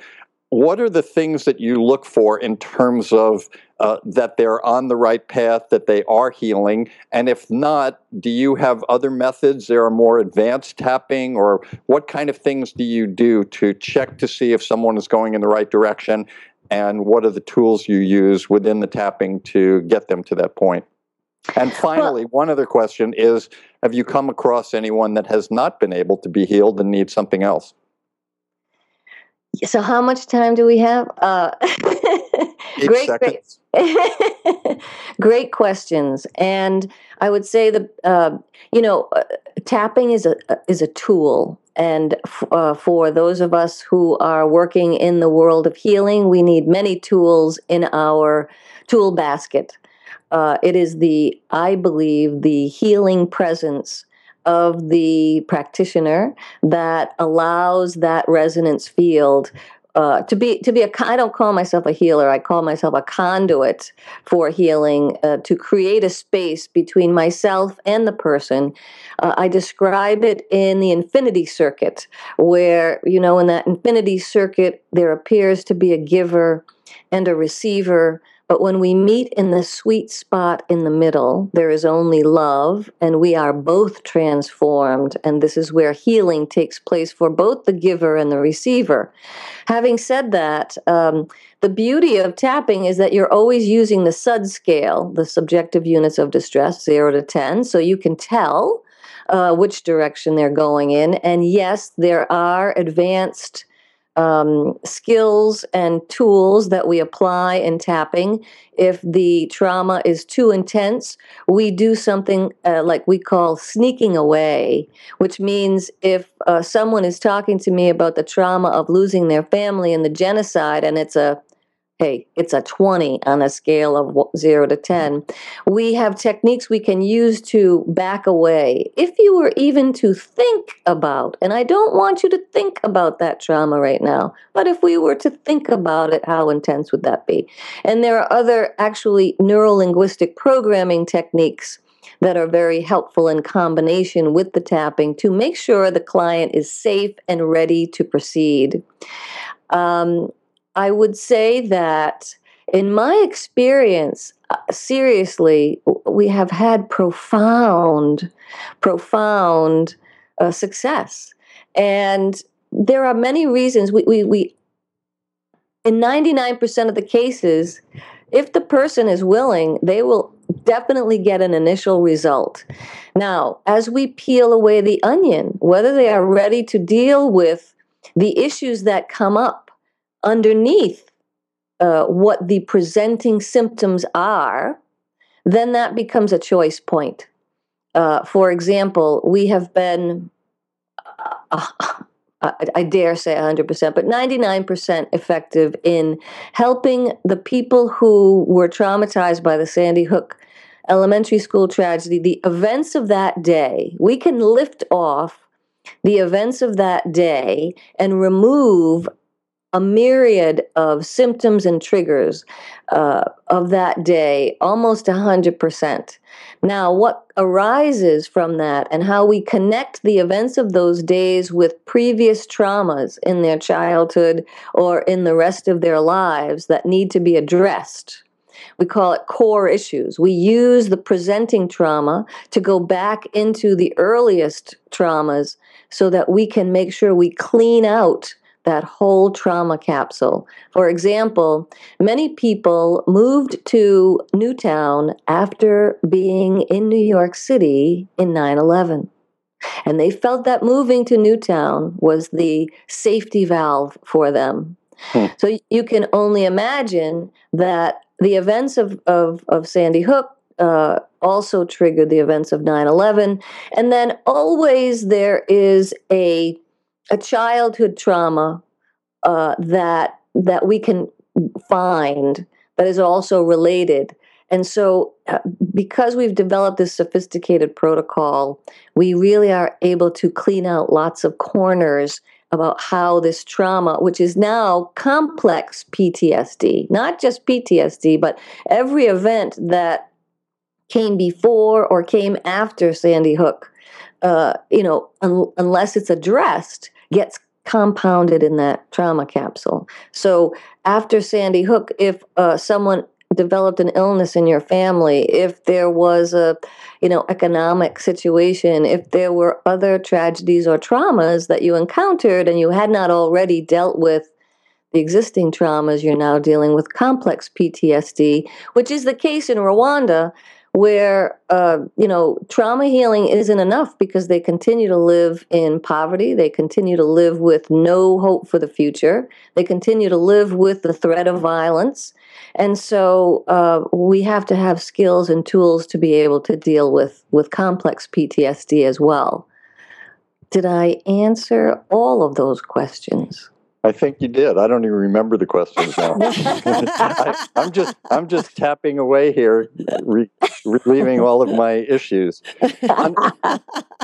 what are the things that you look for in terms of uh, that they're on the right path, that they are healing? And if not, do you have other methods? There are more advanced tapping, or what kind of things do you do to check to see if someone is going in the right direction? And what are the tools you use within the tapping to get them to that point? And finally, well, one other question is Have you come across anyone that has not been able to be healed and needs something else? So, how much time do we have? Uh, great, seconds. great, great questions. And I would say the uh, you know uh, tapping is a is a tool, and f- uh, for those of us who are working in the world of healing, we need many tools in our tool basket. Uh, it is the I believe the healing presence of the practitioner that allows that resonance field uh, to be to be a I don't call myself a healer. I call myself a conduit for healing uh, to create a space between myself and the person. Uh, I describe it in the infinity circuit, where you know in that infinity circuit there appears to be a giver and a receiver but when we meet in the sweet spot in the middle, there is only love, and we are both transformed. And this is where healing takes place for both the giver and the receiver. Having said that, um, the beauty of tapping is that you're always using the SUD scale, the subjective units of distress, zero to 10, so you can tell. Uh, which direction they're going in. And yes, there are advanced um, skills and tools that we apply in tapping. If the trauma is too intense, we do something uh, like we call sneaking away, which means if uh, someone is talking to me about the trauma of losing their family in the genocide and it's a hey, it's a 20 on a scale of 0 to 10. We have techniques we can use to back away. If you were even to think about, and I don't want you to think about that trauma right now, but if we were to think about it, how intense would that be? And there are other actually neuro linguistic programming techniques that are very helpful in combination with the tapping to make sure the client is safe and ready to proceed. Um, I would say that in my experience, uh, seriously, we have had profound, profound uh, success. And there are many reasons we, we, we in 99% of the cases, if the person is willing, they will definitely get an initial result. Now, as we peel away the onion, whether they are ready to deal with the issues that come up underneath uh, what the presenting symptoms are, then that becomes a choice point. Uh, for example, we have been, uh, I dare say 100%, but 99% effective in helping the people who were traumatized by the Sandy Hook elementary school tragedy, the events of that day. We can lift off the events of that day and remove a myriad of symptoms and triggers uh, of that day, almost 100%. Now, what arises from that and how we connect the events of those days with previous traumas in their childhood or in the rest of their lives that need to be addressed. We call it core issues. We use the presenting trauma to go back into the earliest traumas so that we can make sure we clean out that whole trauma capsule. For example, many people moved to Newtown after being in New York City in 9 11. And they felt that moving to Newtown was the safety valve for them. Hmm. So you can only imagine that the events of, of, of Sandy Hook uh, also triggered the events of 9 11. And then always there is a a childhood trauma uh, that that we can find that is also related. And so, uh, because we've developed this sophisticated protocol, we really are able to clean out lots of corners about how this trauma, which is now complex PTSD, not just PTSD, but every event that came before or came after Sandy Hook, uh, you know, un- unless it's addressed, gets compounded in that trauma capsule. So after Sandy Hook, if uh, someone developed an illness in your family, if there was a, you know, economic situation, if there were other tragedies or traumas that you encountered and you had not already dealt with the existing traumas, you're now dealing with complex PTSD, which is the case in Rwanda where uh, you know trauma healing isn't enough because they continue to live in poverty. They continue to live with no hope for the future. They continue to live with the threat of violence. And so uh, we have to have skills and tools to be able to deal with with complex ptsd as well. Did i answer all of those questions I think you did. I don't even remember the questions now. I, am just I'm just tapping away here, re, relieving all of my issues.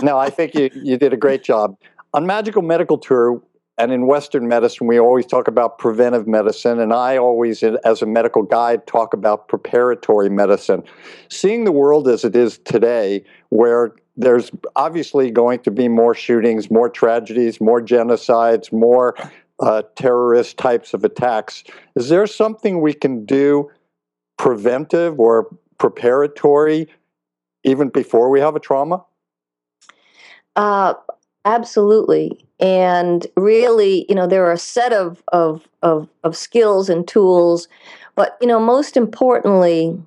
no, I think you you did a great job on Magical Medical Tour. And in Western medicine, we always talk about preventive medicine, and I always, as a medical guide, talk about preparatory medicine. Seeing the world as it is today, where there's obviously going to be more shootings, more tragedies, more genocides, more uh, terrorist types of attacks. Is there something we can do preventive or preparatory even before we have a trauma? Uh, absolutely. And really, you know, there are a set of, of, of, of skills and tools, but, you know, most importantly,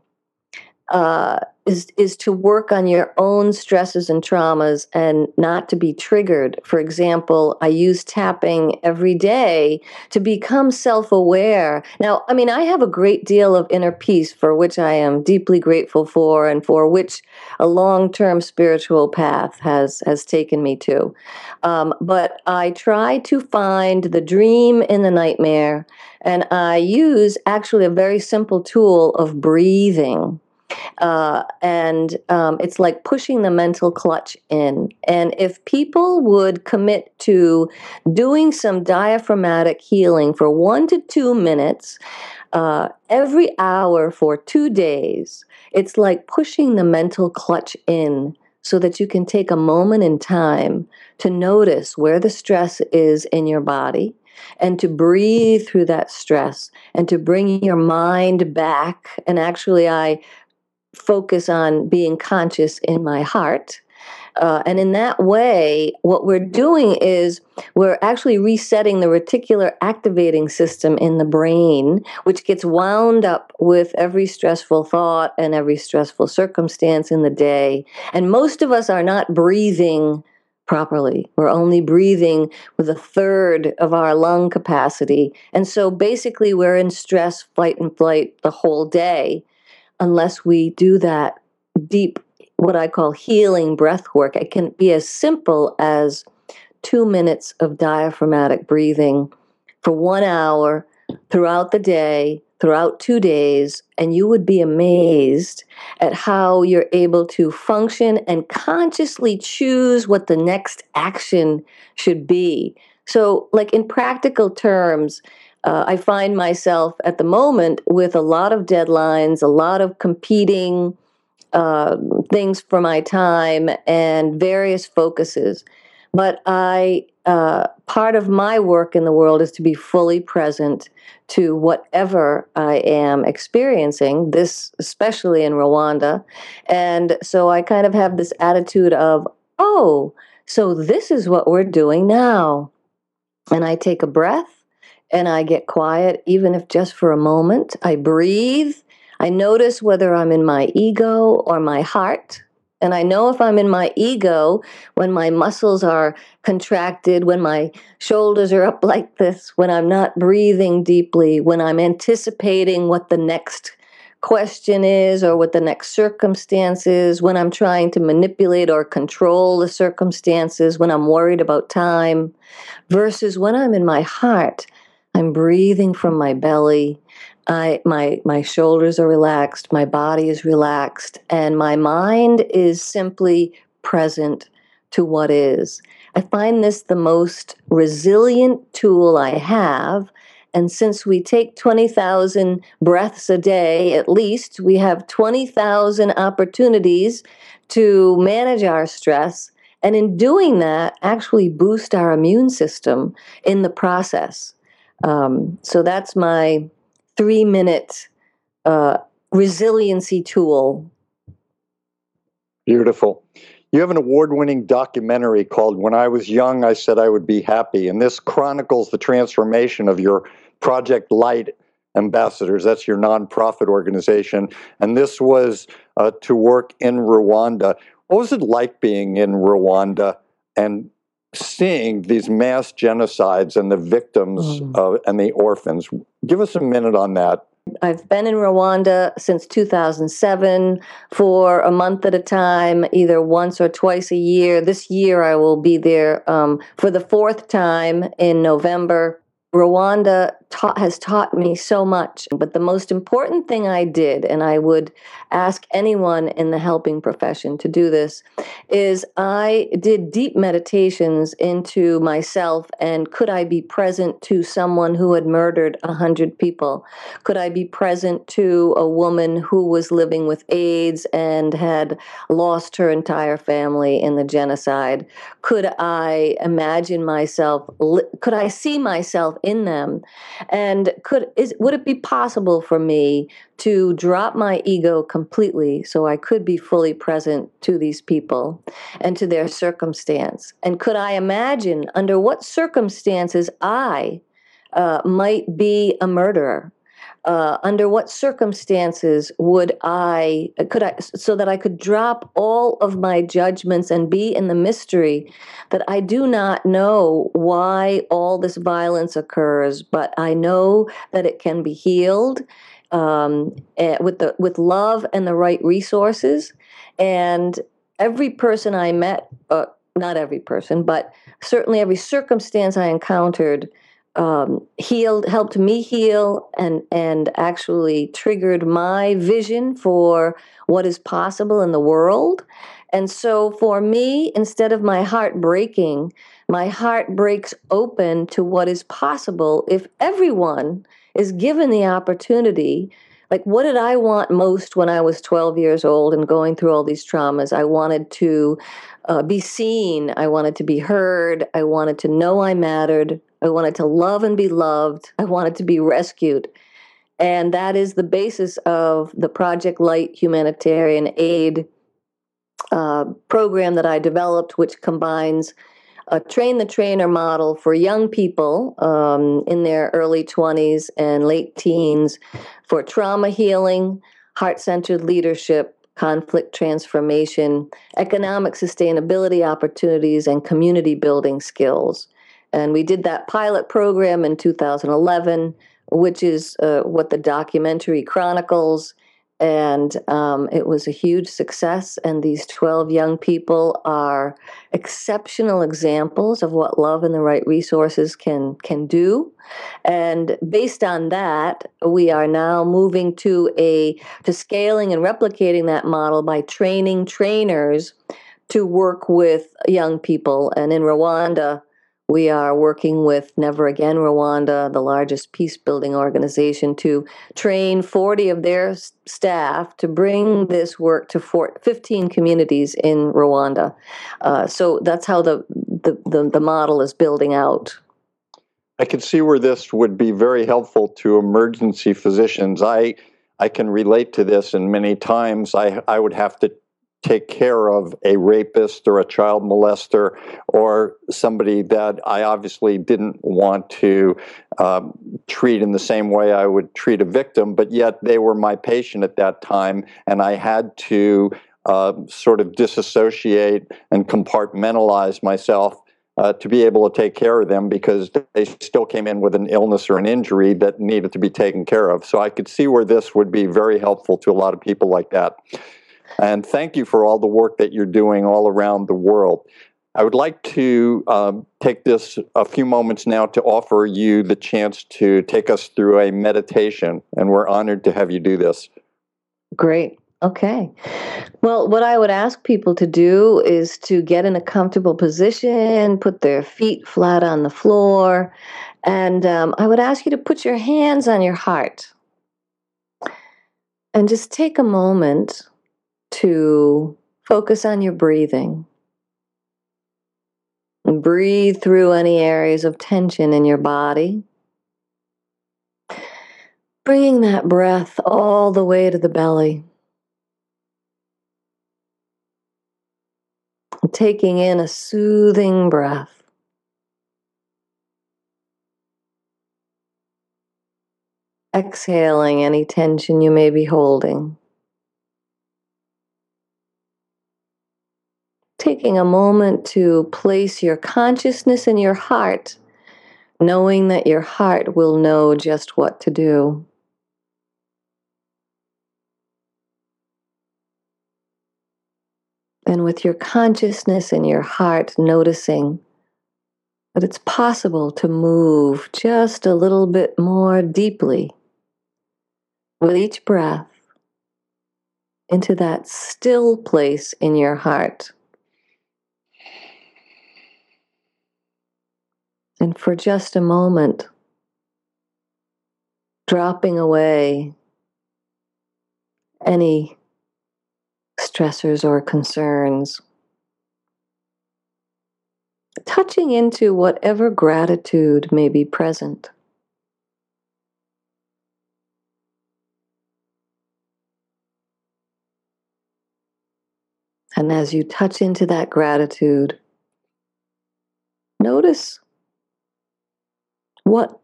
uh, is is to work on your own stresses and traumas and not to be triggered. For example, I use tapping every day to become self-aware. Now, I mean, I have a great deal of inner peace for which I am deeply grateful for and for which a long-term spiritual path has has taken me to. Um, but I try to find the dream in the nightmare and I use actually a very simple tool of breathing. Uh, and um, it's like pushing the mental clutch in. And if people would commit to doing some diaphragmatic healing for one to two minutes uh, every hour for two days, it's like pushing the mental clutch in so that you can take a moment in time to notice where the stress is in your body and to breathe through that stress and to bring your mind back. And actually, I focus on being conscious in my heart. Uh, and in that way, what we're doing is we're actually resetting the reticular activating system in the brain, which gets wound up with every stressful thought and every stressful circumstance in the day. And most of us are not breathing properly. We're only breathing with a third of our lung capacity. And so basically, we're in stress, fight, and flight the whole day unless we do that deep, what I call healing breath work. It can be as simple as two minutes of diaphragmatic breathing for one hour throughout the day throughout two days, and you would be amazed at how you're able to function and consciously choose what the next action should be. So, like in practical terms, uh, I find myself at the moment with a lot of deadlines, a lot of competing uh, things for my time, and various focuses. But I, uh, part of my work in the world is to be fully present to whatever I am experiencing, this especially in Rwanda. And so I kind of have this attitude of, oh, so this is what we're doing now. And I take a breath and I get quiet, even if just for a moment. I breathe. I notice whether I'm in my ego or my heart. And I know if I'm in my ego, when my muscles are contracted, when my shoulders are up like this, when I'm not breathing deeply, when I'm anticipating what the next question is or what the next circumstance is, when I'm trying to manipulate or control the circumstances, when I'm worried about time, versus when I'm in my heart, I'm breathing from my belly. I my my shoulders are relaxed, my body is relaxed, and my mind is simply present to what is. I find this the most resilient tool I have. And since we take 20,000 breaths a day at least, we have 20,000 opportunities to manage our stress. And in doing that, actually boost our immune system in the process. Um, so that's my three minute uh, resiliency tool. Beautiful. You have an award winning documentary called When I Was Young, I Said I Would Be Happy. And this chronicles the transformation of your Project Light ambassadors. That's your nonprofit organization. And this was uh, to work in Rwanda. What was it like being in Rwanda and seeing these mass genocides and the victims mm. uh, and the orphans. Give us a minute on that. I've been in Rwanda since 2007 for a month at a time, either once or twice a year. This year I will be there um, for the fourth time in November. Rwanda taught, has taught me so much. But the most important thing I did, and I would ask anyone in the helping profession to do this, is I did deep meditations into myself and could I be present to someone who had murdered a hundred people? Could I be present to a woman who was living with AIDS and had lost her entire family in the genocide? Could I imagine myself, could I see myself in them? And could is would it be possible for me to drop my ego completely so I could be fully present to these people and to their circumstance? And could I imagine under what circumstances I uh, might be a murderer? Uh, under what circumstances would I could I so that I could drop all of my judgments and be in the mystery that I do not know why all this violence occurs, but I know that it can be healed um, eh, with the with love and the right resources. And every person I met, uh, not every person, but certainly every circumstance I encountered um, healed, helped me heal, and and actually triggered my vision for what is possible in the world. And so, for me, instead of my heart breaking, my heart breaks open to what is possible if everyone is given the opportunity. Like, what did I want most when I was 12 years old and going through all these traumas? I wanted to uh, be seen. I wanted to be heard. I wanted to know I mattered. I wanted to love and be loved. I wanted to be rescued. And that is the basis of the Project Light humanitarian aid uh, program that I developed, which combines a train the trainer model for young people um, in their early 20s and late teens for trauma healing, heart centered leadership, conflict transformation, economic sustainability opportunities, and community building skills. And we did that pilot program in 2011, which is uh, what the documentary chronicles. And um, it was a huge success. And these 12 young people are exceptional examples of what love and the right resources can, can do. And based on that, we are now moving to a to scaling and replicating that model by training trainers to work with young people. And in Rwanda, we are working with Never Again Rwanda, the largest peace building organization, to train 40 of their staff to bring this work to 15 communities in Rwanda. Uh, so that's how the, the, the, the model is building out. I can see where this would be very helpful to emergency physicians. I I can relate to this, and many times I I would have to take care of a rapist or a child molester or somebody that I obviously didn't want to um, treat in the same way I would treat a victim, but yet they were my patient at that time, and I had to uh, sort of disassociate and compartmentalize myself. Uh, to be able to take care of them because they still came in with an illness or an injury that needed to be taken care of. So I could see where this would be very helpful to a lot of people like that. And thank you for all the work that you're doing all around the world. I would like to um, take this a few moments now to offer you the chance to take us through a meditation, and we're honored to have you do this. Great. Okay. Well, what I would ask people to do is to get in a comfortable position, put their feet flat on the floor, and um, I would ask you to put your hands on your heart and just take a moment to focus on your breathing. Breathe through any areas of tension in your body. Bringing that breath all the way to the belly. Taking in a soothing breath. Exhaling any tension you may be holding. Taking a moment to place your consciousness in your heart, knowing that your heart will know just what to do. And with your consciousness in your heart, noticing that it's possible to move just a little bit more deeply with each breath into that still place in your heart. And for just a moment, dropping away any stressors or concerns, touching into whatever gratitude may be present. And as you touch into that gratitude, notice what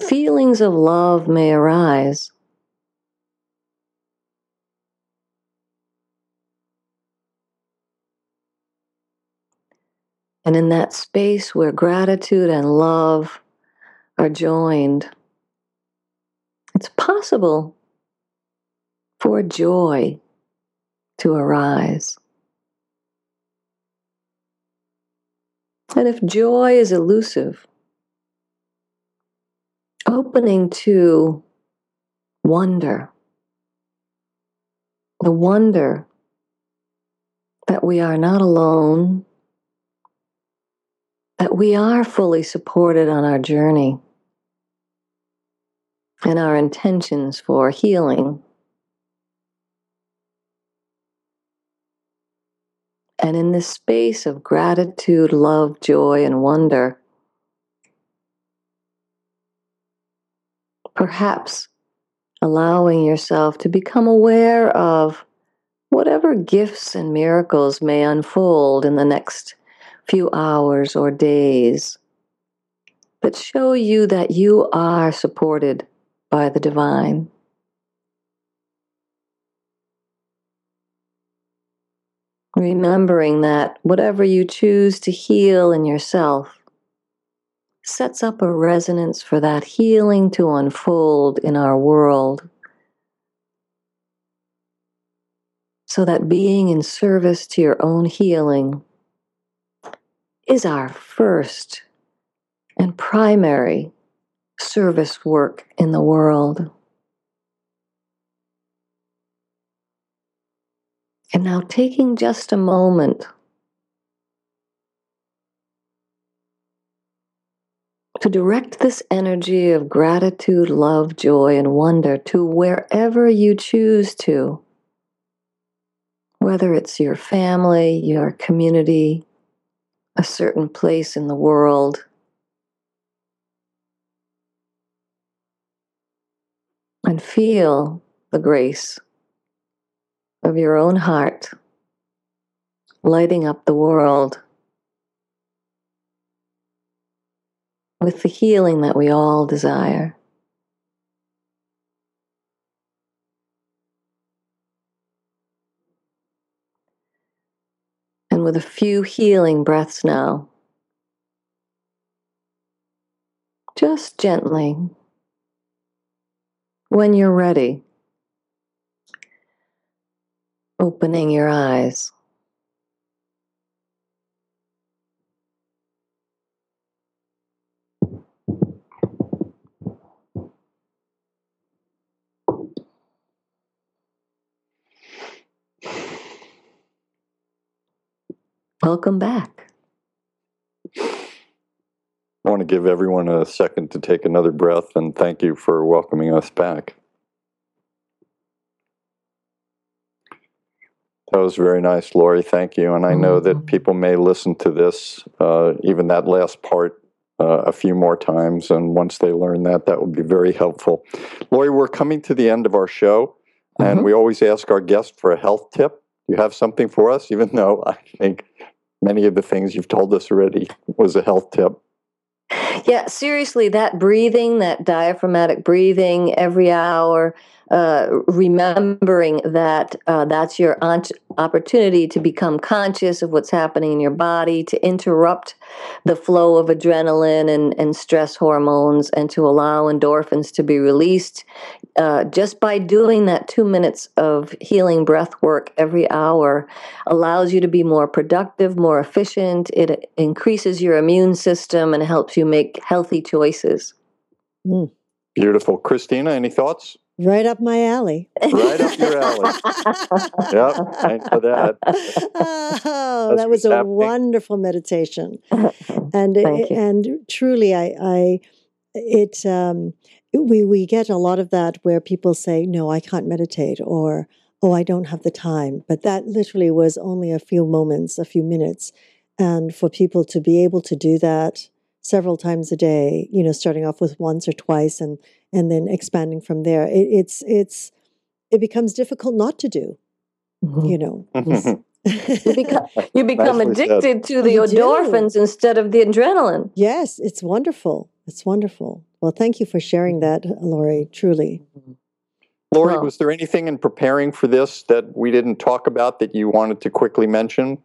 feelings of love may arise. And in that space where gratitude and love are joined, it's possible for joy to arise. And if joy is elusive, opening to wonder, the wonder that we are not alone, that we are fully supported on our journey and our intentions for healing. And in this space of gratitude, love, joy, and wonder, perhaps allowing yourself to become aware of whatever gifts and miracles may unfold in the next few hours or days that show you that you are supported by the divine. Remembering that whatever you choose to heal in yourself sets up a resonance for that healing to unfold in our world. So that being in service to your own healing is our first and primary service work in the world. And now taking just a moment to direct this energy of gratitude, love, joy, and wonder to wherever you choose to, whether it's your family, your community, a certain place in the world. And feel the grace of your own heart, lighting up the world with the healing that we all desire. And with a few healing breaths now, just gently, when you're ready, opening your eyes. Welcome back. I want to give everyone a second to take another breath and thank you for welcoming us back. That was very nice, Lori. Thank you. And I know that Mhm. people may listen to this, uh, even that last part, uh, a few more times. And once they learn that, that would be very helpful. Lori, we're coming to the end of our show, and Mhm. we always ask our guest for a health tip. Do you have something for us? Even though I think many of the things you've told us already was a health tip. Yeah, seriously, that breathing, that diaphragmatic breathing every hour, uh, remembering that uh, that's your opportunity to become conscious of what's happening in your body, to interrupt the flow of adrenaline and, and stress hormones, and to allow endorphins to be released. Uh, just by doing that two minutes of healing breath work every hour allows you to be more productive, more efficient. It increases your immune system and helps you make healthy choices. Beautiful. Christina, any thoughts? Right up my alley. Right up your alley. Yep, thanks for that. oh, that what's was a happening. wonderful meditation, and it- Thank you. and truly, I, I it um, we we get a lot of that where people say, "No, I can't meditate," or "Oh, I don't have the time." But that literally was only a few moments, a few minutes, and for people to be able to do that several times a day, you know, starting off with once or twice, and and then expanding from there, it, it's it's it becomes difficult not to do. Mhm. You know. You become, you become Nicely said. addicted to the You do. endorphins instead of the adrenaline. Yes, it's wonderful. It's wonderful. Well, thank you for sharing that, Lori. Truly. Lori, Well- was there anything in preparing for this that we didn't talk about that you wanted to quickly mention?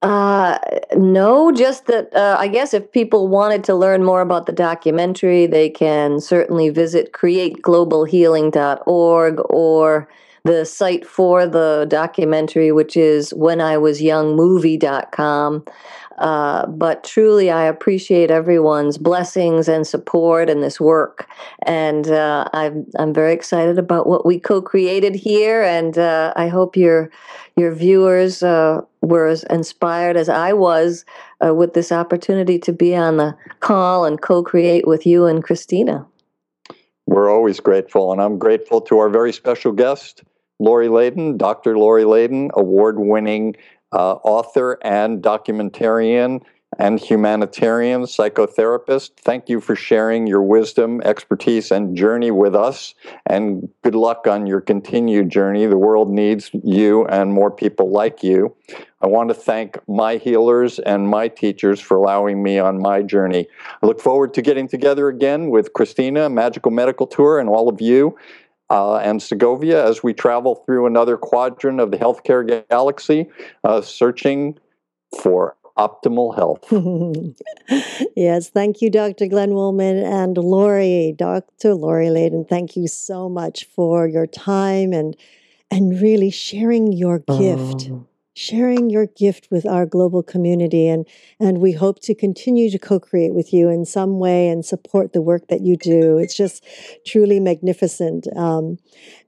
Uh, no, just that uh, I guess if people wanted to learn more about the documentary, they can certainly visit createglobalhealing.org or the site for the documentary, which is wheniwasyoungmovie.com. Uh, but truly, I appreciate everyone's blessings and support in this work, and uh, I'm I'm very excited about what we co-created here, and uh, I hope your your viewers uh, were as inspired as I was uh, with this opportunity to be on the call and co-create with you and Christina. We're always grateful, and I'm grateful to our very special guest, Lori Leyden, Dr. Lori Leyden, award-winning uh, author and documentarian and humanitarian psychotherapist. Thank you for sharing your wisdom, expertise, and journey with us. And good luck on your continued journey. The world needs you and more people like you. I want to thank my healers and my teachers for allowing me on my journey. I look forward to getting together again with Christina, Magical Medical Tour, and all of you uh, and Segovia as we travel through another quadrant of the healthcare galaxy, uh, searching for optimal health. yes, thank you, Dr. Glenn Wollman and Lori, Dr. Lori Leyden. Thank you so much for your time and and really sharing your gift. Oh sharing your gift with our global community and and we hope to continue to co-create with you in some way and support the work that you do. It's just truly magnificent. Um,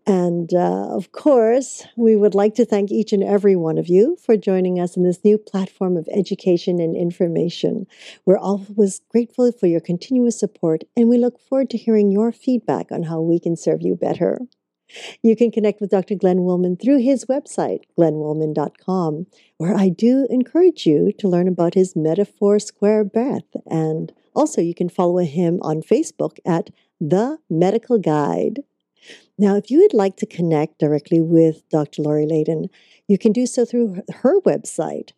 and uh, of course we would like to thank each and every one of you for joining us in this new platform of education and information. We're always grateful for your continuous support and we look forward to hearing your feedback on how we can serve you better you can connect with Dr. Glenn Wollman through his website, glennwollman.com, where I do encourage you to learn about his metaphor square breath. And also, you can follow him on Facebook at The Medical Guide. Now, if you would like to connect directly with Dr. Lori Leyden, you can do so through her website,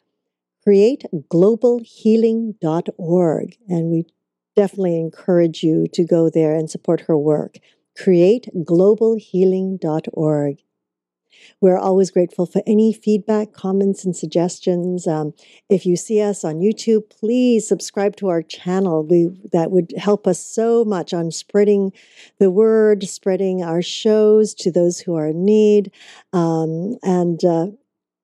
createglobalhealing.org. And we definitely encourage you to go there and support her work createglobalhealing.org. We're always grateful for any feedback, comments, and suggestions. Um, if you see us on YouTube, please subscribe to our channel. We, that would help us so much on spreading the word, spreading our shows to those who are in need. Um, and uh,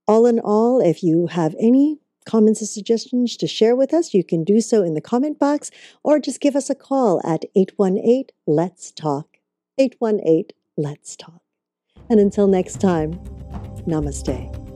all in all, if you have any comments or suggestions to share with us, you can do so in the comment box or just give us a call at 818 Let's Talk. 818 Let's Talk. And until next time, namaste.